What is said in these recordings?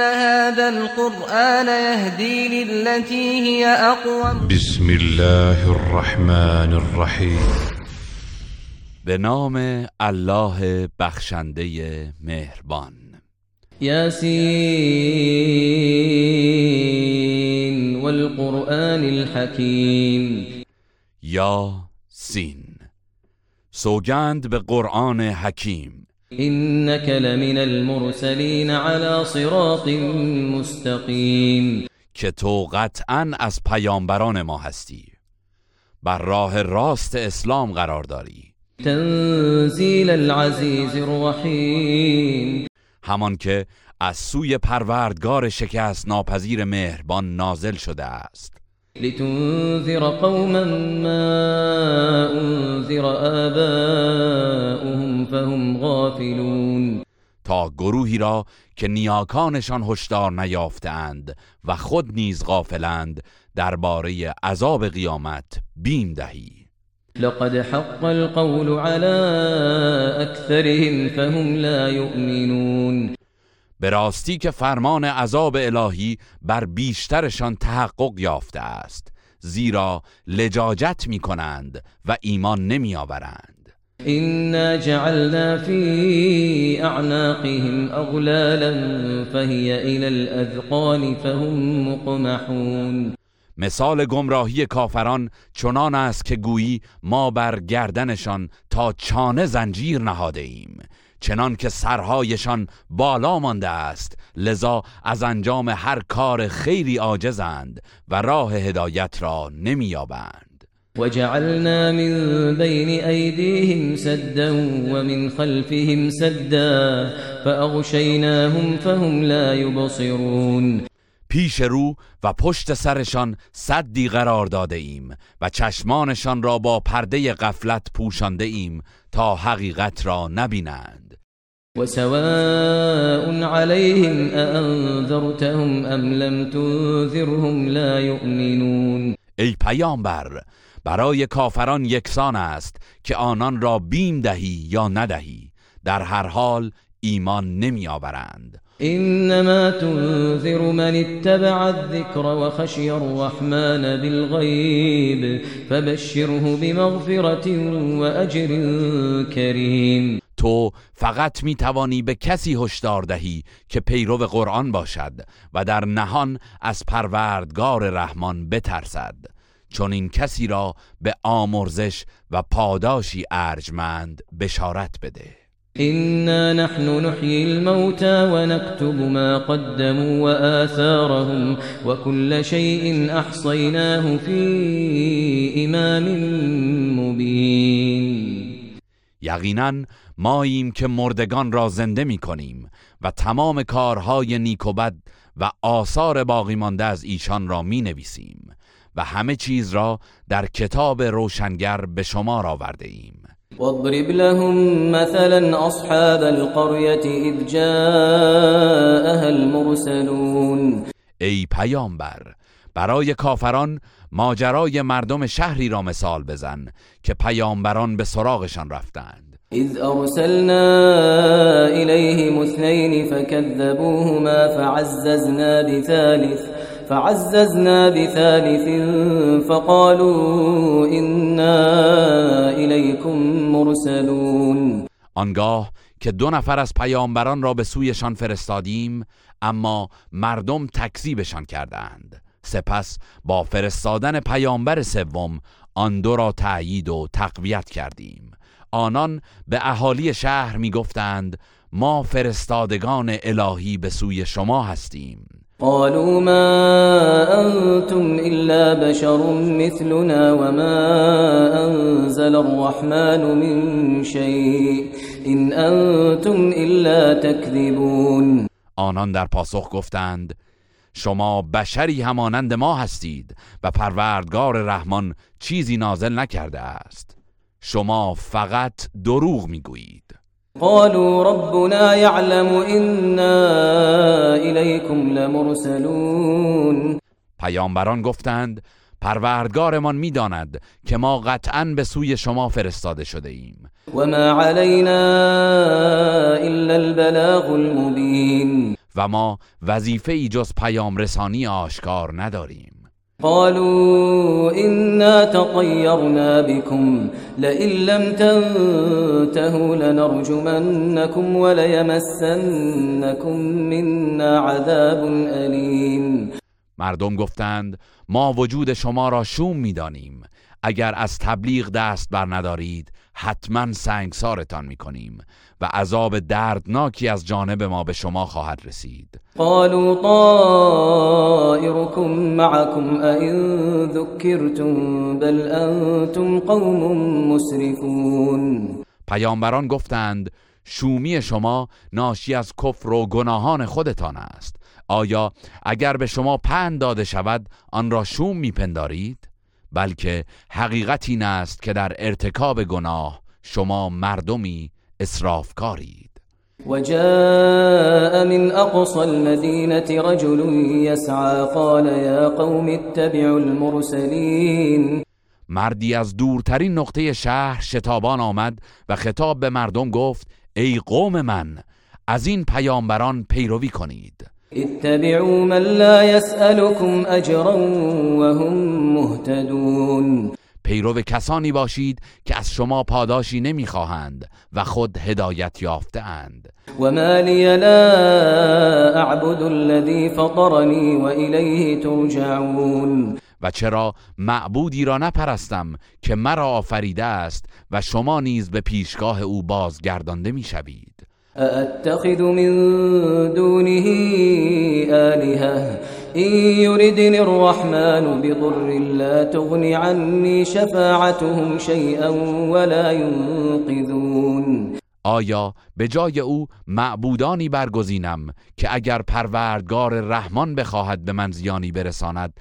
إن هذا القرآن يهدي للتي هي أقوم. بسم الله الرحمن الرحیم به نام الله بخشنده مهربان. ياسين والقرآن الحكيم یا سین سوگند به قرآن حکیم. إنك لمن المرسلين على صراط مستقيم. که تو قطعا از پیامبران ما هستی. بر راه راست اسلام قرار داری. تنزيل العزيز الرحيم همان که از سوی پروردگار شکست ناپذیر مهربان نازل شده است. لتنذر قوما ما أنذر آباؤهم فهم غافلون. تا گروهی را که نیاکانشان هشدار نیافتند و خود نیز غافلند درباره عذاب قیامت بیم دهی. لقد حق القول على أكثرهم فهم لا يؤمنون. به راستی که فرمان عذاب الهی بر بیشترشان تحقق یافته است زیرا لجاجت می کنند و ایمان نمی آورند إنا جعلنا في أعناقهم أغلالا فهي إلى الأذقان فهم مقمحون. مثال گمراهی کافران چنان است که گویی ما بر گردنشان تا چانه زنجیر نهاده ایم چنان که سرهایشان بالا مانده است. لذا از انجام هر کار خیری عاجزند و راه هدایت را نمییابند. وجعلنا من بين أيديهم سدا ومن خلفهم سدا فأغشيناهم فهم لا يبصرون پیش رو و پشت سرشان صدی قرار داده ایم و چشمانشان را با پرده غفلت پوشانده ایم تا حقیقت را نبینند. وسواء عليهم أأنذرتهم أم لم تنذرهم لا يؤمنون. ای پیامبر برای کافران یکسان است که آنان را بیم دهی یا ندهی در هر حال ایمان نمی آورند. إنما تنذر من اتبع الذكر وخشي الرحمن بالغيب فبشره بمغفرة وأجر كريم. تو فقط می توانی به کسی هشدار دهی که پیرو قرآن باشد و در نهان از پروردگار رحمان بترسد. چون این کسی را به آمرزش و پاداشی ارجمند بشارت بده. إنا نحن نحيي الموتى ونكتب ما قدموا وآثارهم وكل شيء أحصيناه في إمام مبين. یقینا ماییم که مردگان را زنده می کنیم و تمام کارهای نیک و بد و آثار باقی مانده از ایشان را می نویسیم و همه چیز را در کتاب روشنگر به شما آورده ایم. واضرب لهم مثلا أصحاب القرية إذ جاءها المرسلون. ای پیامبر برای کافران ماجرای مردم شهری را مثال بزن که پیامبران به سراغشان رفتند. إذ أرسلنا إليهم اثنين فكذبوهما فعززنا بثالث فعززنا بثالث فقالوا إنا إليكم مرسلون. آنگاه که دو نفر از پیامبران را به سویشان فرستادیم اما مردم تکذیبشان کردند. سپس با فرستادن پیامبر سوم آن دو را تأیید و تقویت کردیم. آنان به اهالی شهر می‌گفتند ما فرستادگان الهی به سوی شما هستیم. قالوا ما أنتم إلا بشر مثلنا وما أنزل الرحمن من شيء إن أنتم إلا تكذبون آنان در پاسخ گفتند شما بشری همانند ما هستید و پروردگار رحمان چیزی نازل نکرده است. شما فقط دروغ می‌گویید. قالوا ربنا يعلم إنا إليكم لمرسلون. پیامبران گفتند پروردگارمان می‌داند که ما قطعا به سوی شما فرستاده شده ایم. وما علينا إلا البلاغ المبين. و ما وظیفه ای جز پیام رسانی آشکار نداریم. قالوا إنا تطيرنا بكم لئن لم تنتهوا لنرجمنكم وليمسنكم منا عذاب أليم. مردم گفتند ما وجود شما را شوم می‌دانیم. اگر از تبلیغ دست بر ندارید حتما سنگسارتان می‌کنیم و عذاب دردناکی از جانب ما به شما خواهد رسید. قالوا طائركم معكم أئن ذكرتم بل أنتم قوم مسرفون. پیامبران گفتند شومی شما ناشی از کفر و گناهان خودتان است. آیا اگر به شما پند داده شود آن را شوم میپندارید؟ بلکه حقیقت این است که در ارتکاب گناه شما مردمی اسرافکارید. وجاء من أقصى المدينة رجل يسعى قال يا قوم اتبعوا المرسلين. مردی از دورترین نقطه شهر شتابان آمد و خطاب به مردم گفت ای قوم من از این پیامبران پیروی کنید. اتبعوا من لا يسألكم أجرا وهم مهتدون. پیرو کسانی باشید که از شما پاداشی نمی‌خواهند و خود هدایت یافتهاند. وما لي لا أعبد الذي فطرني وإليه ترجعون. و چرا معبودی را نپرستم که مرا آفریده است و شما نیز به پیشگاه او بازگردانده می‌شوید. أأتخذ من دونه آلهة؟ إن يردني الرحمن بضر لا تغن عني شفاعتهم شيئا ولا ينقذون. آیا به جای او معبودانی برگزینم که اگر پروردگار رحمان بخواهد به من زیانی برساند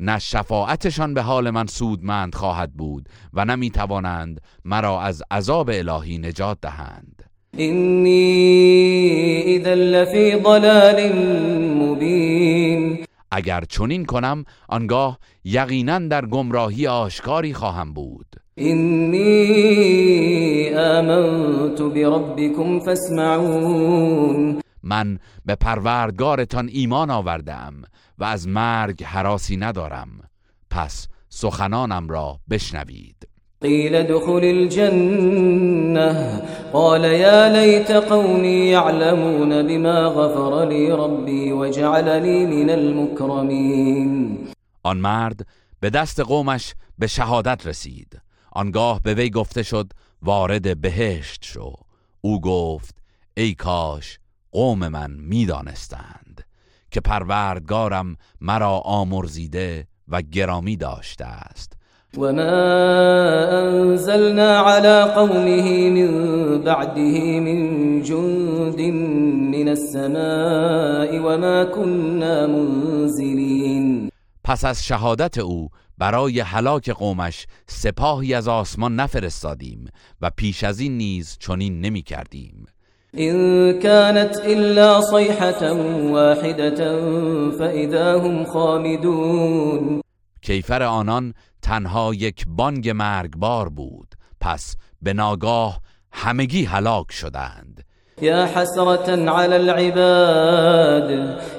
نه شفاعتشان به حال من سودمند خواهد بود و نه توانند مرا از عذاب الهی نجات دهند؟ إني إذا لفي ضلال مبين. اگر چنین کنم آنگاه یقینا در گمراهی آشکاری خواهم بود. إني آمنت بربكم فاسمعون. من به پروردگارتان ایمان آوردم و از مرگ حراسی ندارم. پس سخنانم را بشنوید. قيل ادخل الجنة. قال يا ليت قومي يعلمون بما غفر لي ربي وجعلني من المكرمين. آن مرد به دست قومش به شهادت رسید. آنگاه به وی گفته شد وارد بهشت شو. او گفت ای کاش قوم من می‌دانستند که پروردگارم مرا آمرزیده و گرامی داشته است. وما أنزلنا على قومه من بعده من جند من السماء وما كنا منزلين. پس از شهادت او برای هلاک قومش سپاهی از آسمان نفرستادیم و پیش از این نیز چنین نمی کردیم إن كانت إلا صيحة واحدة فإذا هم خامدون. کیفر آنان تنها یک بانگ مرگبار بود پس به ناگاه همگی هلاک شدند. يا حسرة على العباد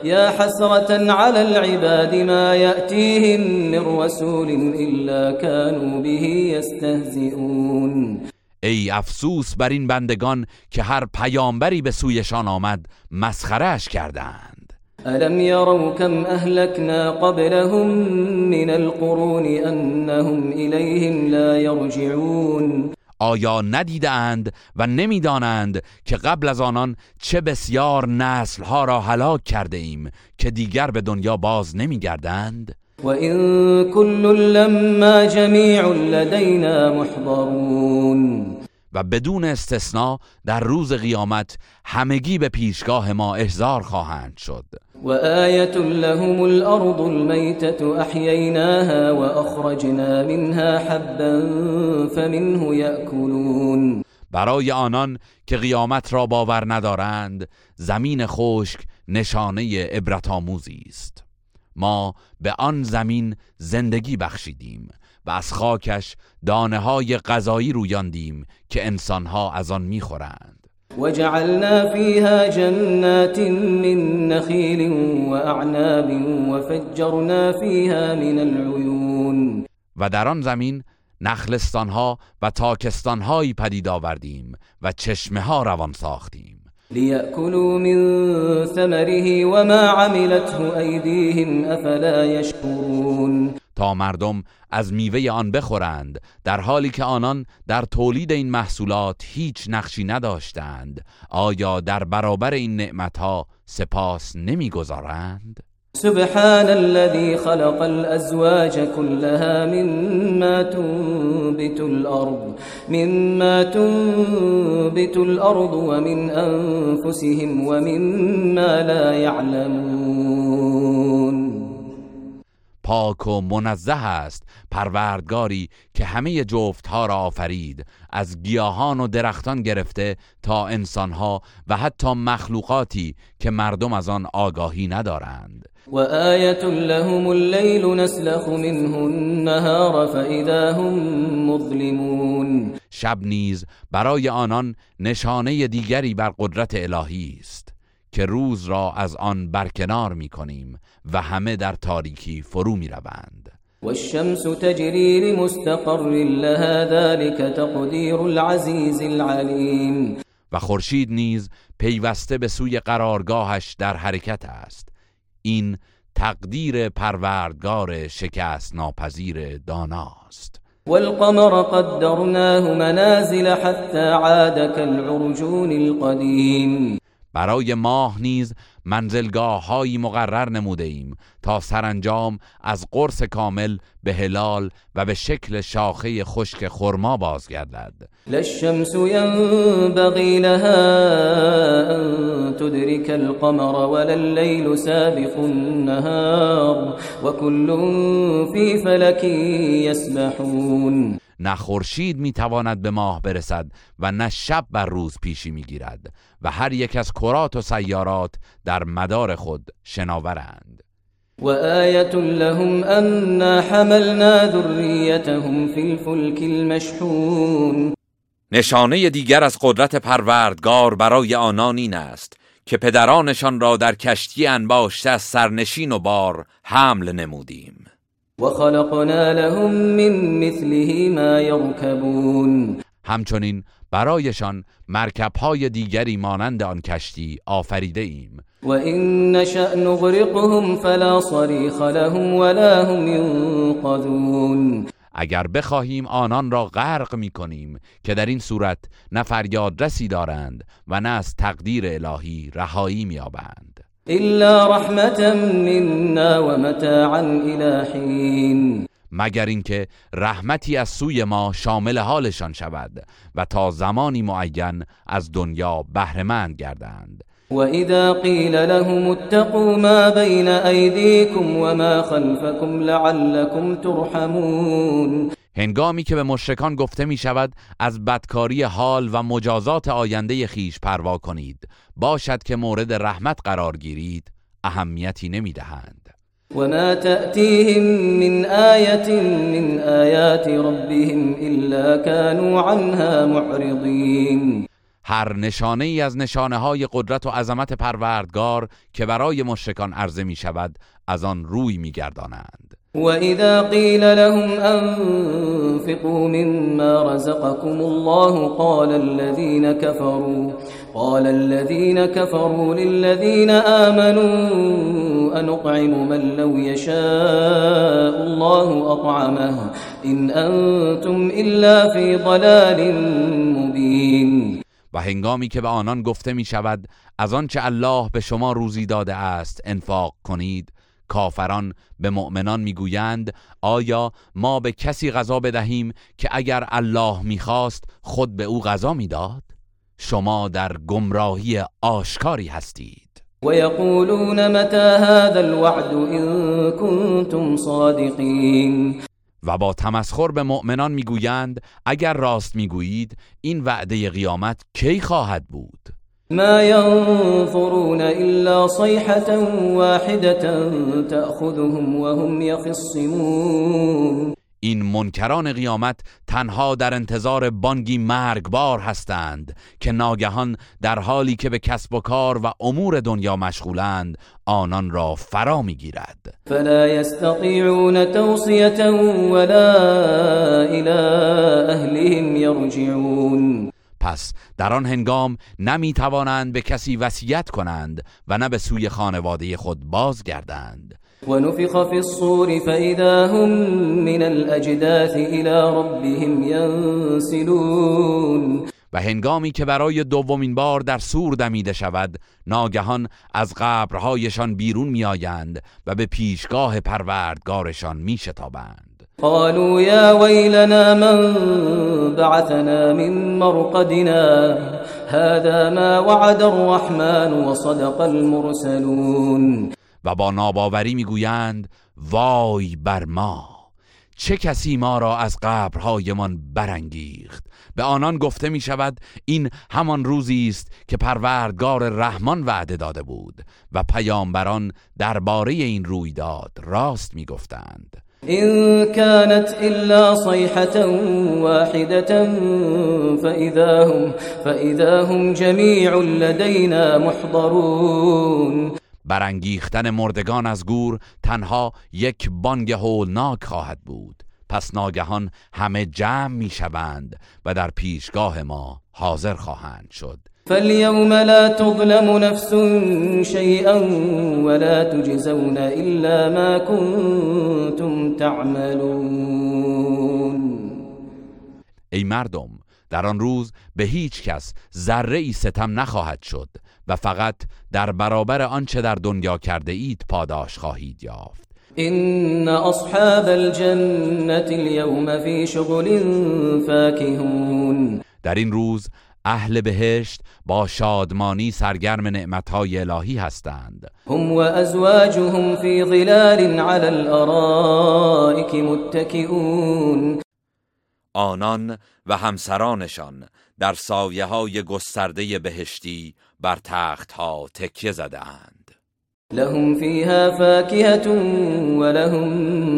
يا حسرة على العباد ما يأتيهم من رسول إلا كانوا به يستهزئون ای افسوس بر این بندگان که هر پیامبری به سویشان آمد مسخرهش کردند. ألم يروا كم أهلكنا قبلهم من القرون أنهم إليهم لا يرجعون آیا ندیدند و نمی‌دانند که قبل از آنان چه بسیار نسلها را هلاک کرده ایم که دیگر به دنیا باز نمیگردند؟ وإن كل لما جميع لدينا محضرون. و بدون استثناء در روز قیامت همگی به پیشگاه ما احضار خواهند شد. وآية لهم الأرض الميتة أحييناها وأخرجنا منها حبا فمنه يأكلون. برای آنان که قیامت را باور ندارند زمین خشک نشانه عبرت آموزی است. ما به آن زمین زندگی بخشیدیم و از خاکش دانه های غذایی رویاندیم که انسانها از آن می‌خورند. وجعلنا فيها جنات من نخيل وأعناب وفجرنا فيها من العيون. و در آن زمین نخلستانها و تاکستانهایی پدید آوردیم و چشمه ها روان ساختیم. ليأكلوا من ثمره وما عملته أيديهم أفلا يشكرون. تا مردم از میوه آن بخورند در حالی که آنان در تولید این محصولات هیچ نقشی نداشتند آیا در برابر این نعمتها سپاس نمی‌گذارند؟ سبحان الذي خلق الأزواج كلها مما تنبت الأرض مما تنبت الأرض ومن أنفسهم ومما لا يعلمون. پاک و منزه است پروردگاری که همه جفتها را آفرید. از گیاهان و درختان گرفته تا انسانها و حتی مخلوقاتی که مردم از آن آگاهی ندارند. وآية لهم الليل نسلخ منه النهار فإذا هم مظلمون. شب نیز برای آنان نشانه دیگری بر قدرت الهی است. که روز را از آن برکنار می کنیم و همه در تاریکی فرو می روند. والشمس تجري لمستقر لها ذلك تقدير العزيز العليم و خورشید نیز پیوسته به سوی قرارگاهش در حرکت است. این تقدیر پروردگار شکست ناپذیر داناست والقمر قدرناه منازل حتى عاد كالعرجون القديم برای ماه نیز منزلگاه هایی مقرر نموده ایم تا سرانجام از قرص کامل به هلال و به شکل شاخه خشک خرما بازگردد. لا الشمس ينبغي لها أن تدرك القمر ولا الليل سابق النهار وكل في فلك يسبحون. نه خورشید می‌تواند به ماه برسد و نه شب بر روز پیشی می‌گیرد و هر یک از کرات و سیارات در مدار خود شناورند. وآية لهم أنا حملنا ذريتهم في الفلك المشحون. نشانه دیگر از قدرت پروردگار برای آنان این است که پدرانشان را در کشتی انباشته از سرنشین و بار حمل نمودیم. وخلقنا لهم من مثله ما يركبون. همچنین برایشان مرکبهای دیگری مانند آن کشتی آفریده ایم وإن نشأ نغرقهم فلا صريخ لهم ولا هم ينقذون. اگر بخواهیم آنان را غرق می کنیم که در این صورت نه فریادرسی دارند و نه از تقدیر الهی رهایی میابند إلا رحمة منا ومتاعا إلى حين. مگر اینکه رحمتی از سوی ما شامل حالشان شود و تا زمانی معین از دنیا بهرهمند گردند. وإذا قيل لهم اتقوا ما بين أيديكم وما خلفكم لعلكم ترحمون. هنگامی که به مشرکان گفته می شود از بدکاری حال و مجازات آینده خیش پروا کنید. باشد که مورد رحمت قرار گیرید اهمیتی نمی دهند وما تأتيهم من آية من آيات ربهم إلا كانوا عنها معرضين هر نشانه ای از نشانه های قدرت و عظمت پروردگار که برای مشرکان عرضه می شود از آن روی می گردانند وإذا قيل لهم أنفقوا مما رزقكم الله قال الذين كفروا قال الذين كفروا للذين آمنوا أنطعم من لو يشاء الله أطعمه إن أنتم إلا في ضلال مبين. و هنگامی که به آنان گفته می شود از آنچه الله به شما روزی داده است انفاق کنید. کافران به مؤمنان می‌گویند آیا ما به کسی غذا بدهیم که اگر الله می‌خواست خود به او غذا می‌داد؟ شما در گمراهی آشکاری هستید. ويقولون متى هذا الوعد إن كنتم صادقين و با تمسخر به مؤمنان می‌گویند اگر راست می‌گویید این وعده قیامت کی خواهد بود؟ ما ينظرون إلا صيحة واحدة تأخذهم وهم يخصمون. این منکران قیامت تنها در انتظار بانگی مرگبار هستند که ناگهان در حالی که به کسب و کار و امور دنیا مشغولند آنان را فرا می‌گیرد. فلا يستطيعون توصية ولا إلى أهلهم يرجعون. پس در آن هنگام نمی توانند به کسی وصیت کنند و نه به سوی خانواده خود بازگردند. ونفخ في الصور فإذا هم من الأجداث إلى ربهم ينسلون و هنگامی که برای دومین بار در سور دمیده شود ناگهان از قبرهایشان بیرون میآیند و به پیشگاه پروردگارشان میشتابند. قالوا يا ويلنا من بعثنا من مرقدنا. هذا ما وعد الرحمن وصدق المرسلون. و با ناباوری می‌گویند وای بر ما چه کسی ما را از قبرهایمان برانگیخت؟ به آنان گفته می شود این همان روزی است که پروردگار رحمان وعده داده بود و پیامبران درباره این رویداد راست می گفتند إن كانت إلا صيحة واحدة فإذا هم, فإذا هم جميع لدينا محضرون. برانگیختن مردگان از گور تنها یک بانگ هولناک خواهد بود. پس ناگهان همه جمع می شوند و در پیشگاه ما حاضر خواهند شد. فاليوم لا تظلم نفس شيئا ولا تجزون إلا ما كنتم تعملون. ای مردم در آن روز به هیچ کس ذره ای ستم نخواهد شد و فقط در برابر آنچه در دنیا کرده اید پاداش خواهید یافت. إن أصحاب الجنة اليوم في شغل فاكهون. در این روز اهل بهشت با شادمانی سرگرم نعمتهای الهی هستند. هم وأزواجهم في ظلال على الأرائك متكئون آنان و همسرانشان در سایه های گسترده بهشتی بر تخت ها تکیه زدهاند. لهم فيها فاكهة ولهم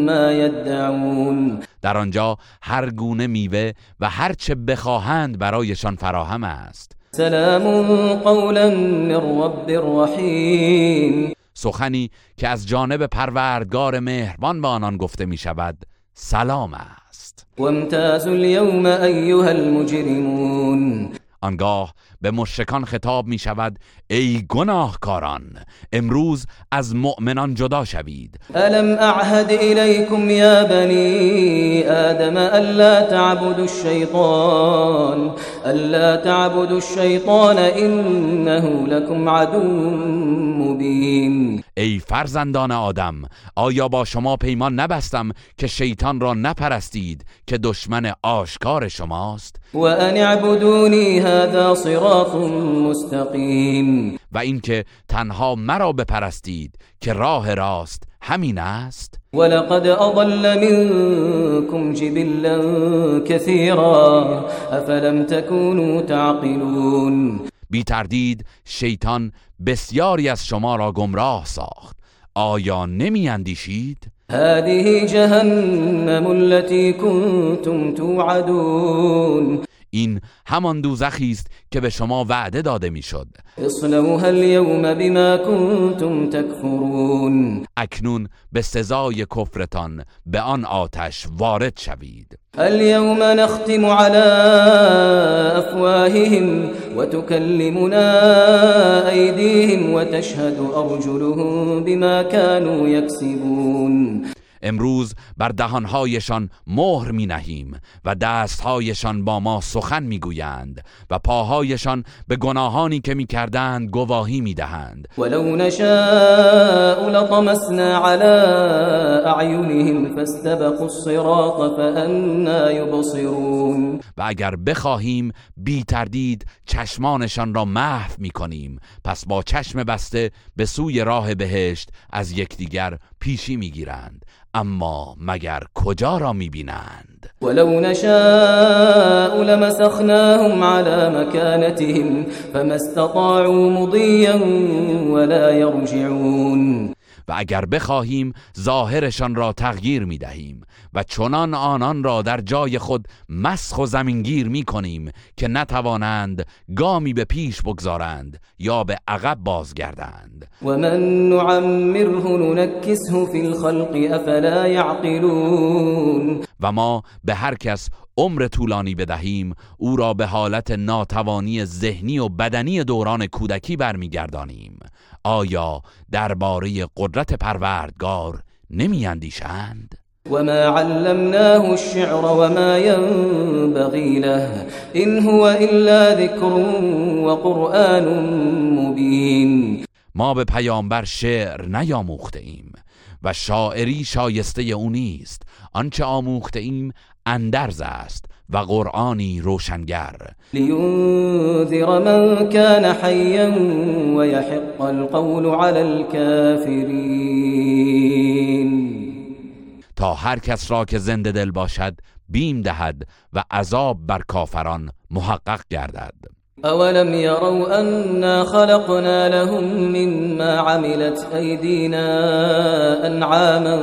ما يدعون در آنجا هر گونه میوه و هر چه بخواهند برایشان فراهم است. سلام قولا من رب رحیم سخنی که از جانب پروردگار مهربان به آنان گفته می شود سلام است. وامتازوا اليوم أيها المجرمون. آنگاه به مشرکان خطاب می شود ای گناهکاران امروز از مؤمنان جدا شوید. ألم أعهد إليكم يا بني آدم ألا تعبدوا الشيطان ألا تعبدوا الشيطان إنه لكم عدو مبين. ای فرزندان آدم آیا با شما پیمان نبستم که شیطان را نپرستید که دشمن آشکار شماست؟ وأن اعبدوني هذا صراط مستقيم و اینکه تنها مرا بپرستید که راه راست همین است؟ ولقد أضل منكم جبلا كثيرا أفلم تكونوا تعقلون. بی تردید شیطان بسیاری از شما را گمراه ساخت آیا نمی اندیشید؟ هذه جهنم التي كنتم توعدون این همان دوزخی است که به شما وعده داده می‌شد. اصلوها اليوم بما كنتم تكفرون اکنون به سزای کفرتان به آن آتش وارد شوید. اليوم نختم على أفواههم وتكلمنا أيديهم وتشهد أرجلهم بما كانوا يكسبون امروز بر دهانهایشان مهر می نهیم و دستهایشان با ما سخن می گویند و پاهایشان به گناهانی که می کردند گواهی می دهند ولو نشاء فطمسنا على اعینهم فاستبقوا الصراط فأنا يبصرون و اگر بخواهیم بی تردید چشمانشان را محو می کنیم پس با چشم بسته به سوی راه بهشت از یکدیگر پیشی می گیرند اما مگر کجا را می بینند ولو نشاء لمسخناهم على مكانتهم فما استطاعوا مضيا ولا يرجعون. و اگر بخواهیم ظاهرشان را تغییر می دهیم و چنان آنان را در جای خود مسخ و زمینگیر می کنیم که نتوانند گامی به پیش بگذارند یا به عقب بازگردند. و من نعمره ننکسه فی الخلق افلا یعقلون و ما به هر کس عمر طولانی بدهیم او را به حالت ناتوانی ذهنی و بدنی دوران کودکی برمیگردانیم. آیا درباره قدرت پروردگار نمی اندیشند؟ وما علمناه الشعر وما ينبغي له إن هو إلا ذكر وقرآن مبين ما به پیامبر شعر نیاموخته ایم و شاعری شایسته او نیست آنچه آموخته ایم اندرز است و قرآنی روشنگر. لینذر من كان حیا و یحق القول على الكافرین تا هر کس را که زنده دل باشد بیم دهد و عذاب بر کافران محقق گردد. اولم يروا انا خلقنا لهم مما عملت ايدينا انعاما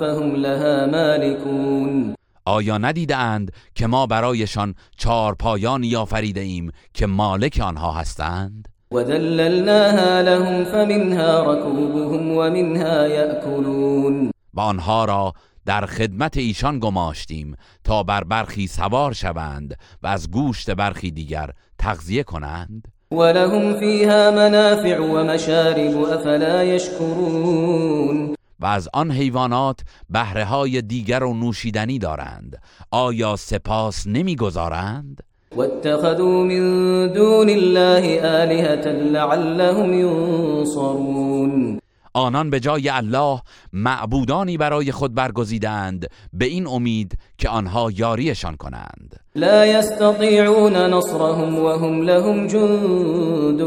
فهم لها مالكون. آیا ندیدند که ما برایشان چهار پایانی آفریده ایم که مالک آنها هستند؟ وذللناها لهم فمنها ركوبهم ومنها يأكلون. و آنها را در خدمت ایشان گماشتیم تا بر برخی سوار شوند و از گوشت برخی دیگر تغذیه کنند. ولهم فيها منافع ومشارب افلا يشكرون. و از آن حیوانات بهره های دیگر و نوشیدنی دارند. آیا سپاس نمی‌گذارند؟ واتخذوا من دون الله آلهة لعلهم ينصرون. آنان به جای الله معبودانی برای خود برگزیدند به این امید که آنها یاریشان کنند. لا يستطيعون نصرهم وهم لهم جند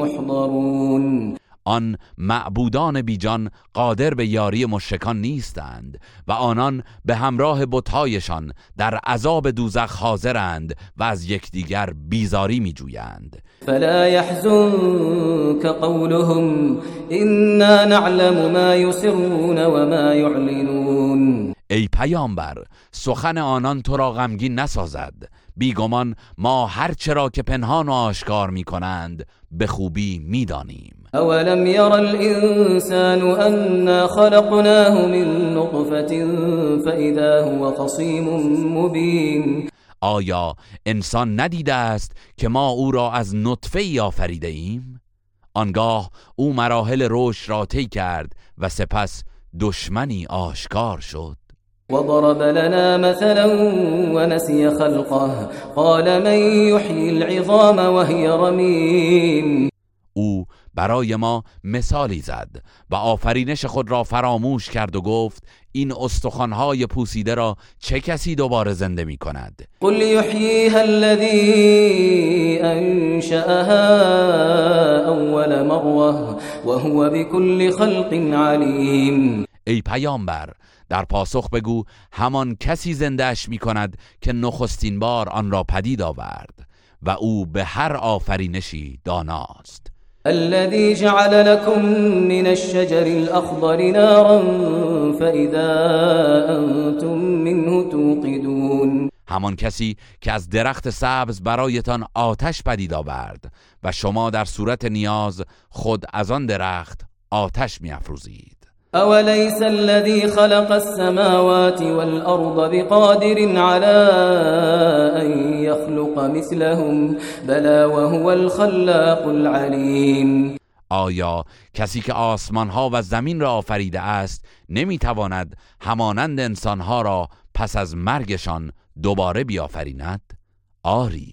محضرون. آن معبودان بیجان قادر به یاری مشرکان نیستند و آنان به همراه بتهایشان در عذاب دوزخ حاضرند و از یکدیگر بیزاری میجویند. فلا يحزنك قولهم إنا نعلم ما يسرون وما يعلنون. ای پیامبر سخن آنان تو را غمگین نسازد. بیگمان ما هر چرا که پنهان و آشکار می کنند به خوبی می‌دانیم. اولم ير الانسان انا خلقناه من نطفه فاذا هو خصيم مبين. آیا انسان ندیده است که ما او را از نطفه آفریده ایم؟ آنگاه او مراحل رشد را طی کرد و سپس دشمنی آشکار شد. وضرب لنا مثلا ونسي خلقه. قال من يحيي العظام وهي رميم. برای ما مثالی زد و آفرینش خود را فراموش کرد و گفت این استخوانهای پوسیده را چه کسی دوباره زنده می کند؟ قل یحییها الذی انشأها اول مروه وهو بكل خلق علیم. ای پیامبر در پاسخ بگو همان کسی زندهش می کند که نخستین بار آن را پدید آورد و او به هر آفرینشی داناست. الذي جعل لكم من الشجر الأخضر نارا فإذا أنتم منه توقدون. همان کسی که از درخت سبز برایتان آتش پدید آورد و شما در صورت نیاز خود از آن درخت آتش میافروزید. أوليس الذي خلق السماوات والأرض بقادر على أن يخلق مثلهم بلا وهو الخلاق العليم. آیا کسی که آسمان ها و زمین را آفریده است نمی‌تواند همانند انسان ها را پس از مرگشان دوباره بیافریند؟ آری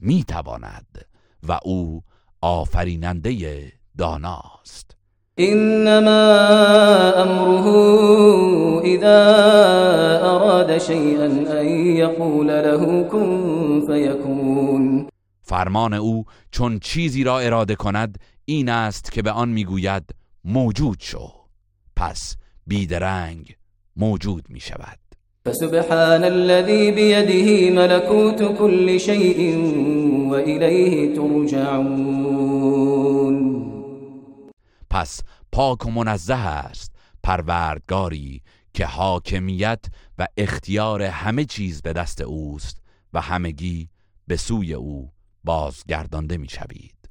می‌تواند و او آفریننده داناست. انما امره اذا اراد شيئا ان يقول له كن فيكون. فرمان او چون چیزی را اراده کند این است که به آن می‌گوید موجود شو. پس بیدرنگ موجود می شود فسبحان الذي بيده ملكوت كل شيء وإليه ترجعون. پس پاک و منزه است پروردگاری که حاکمیت و اختیار همه چیز به دست اوست و همگی به سوی او بازگردانده می شوید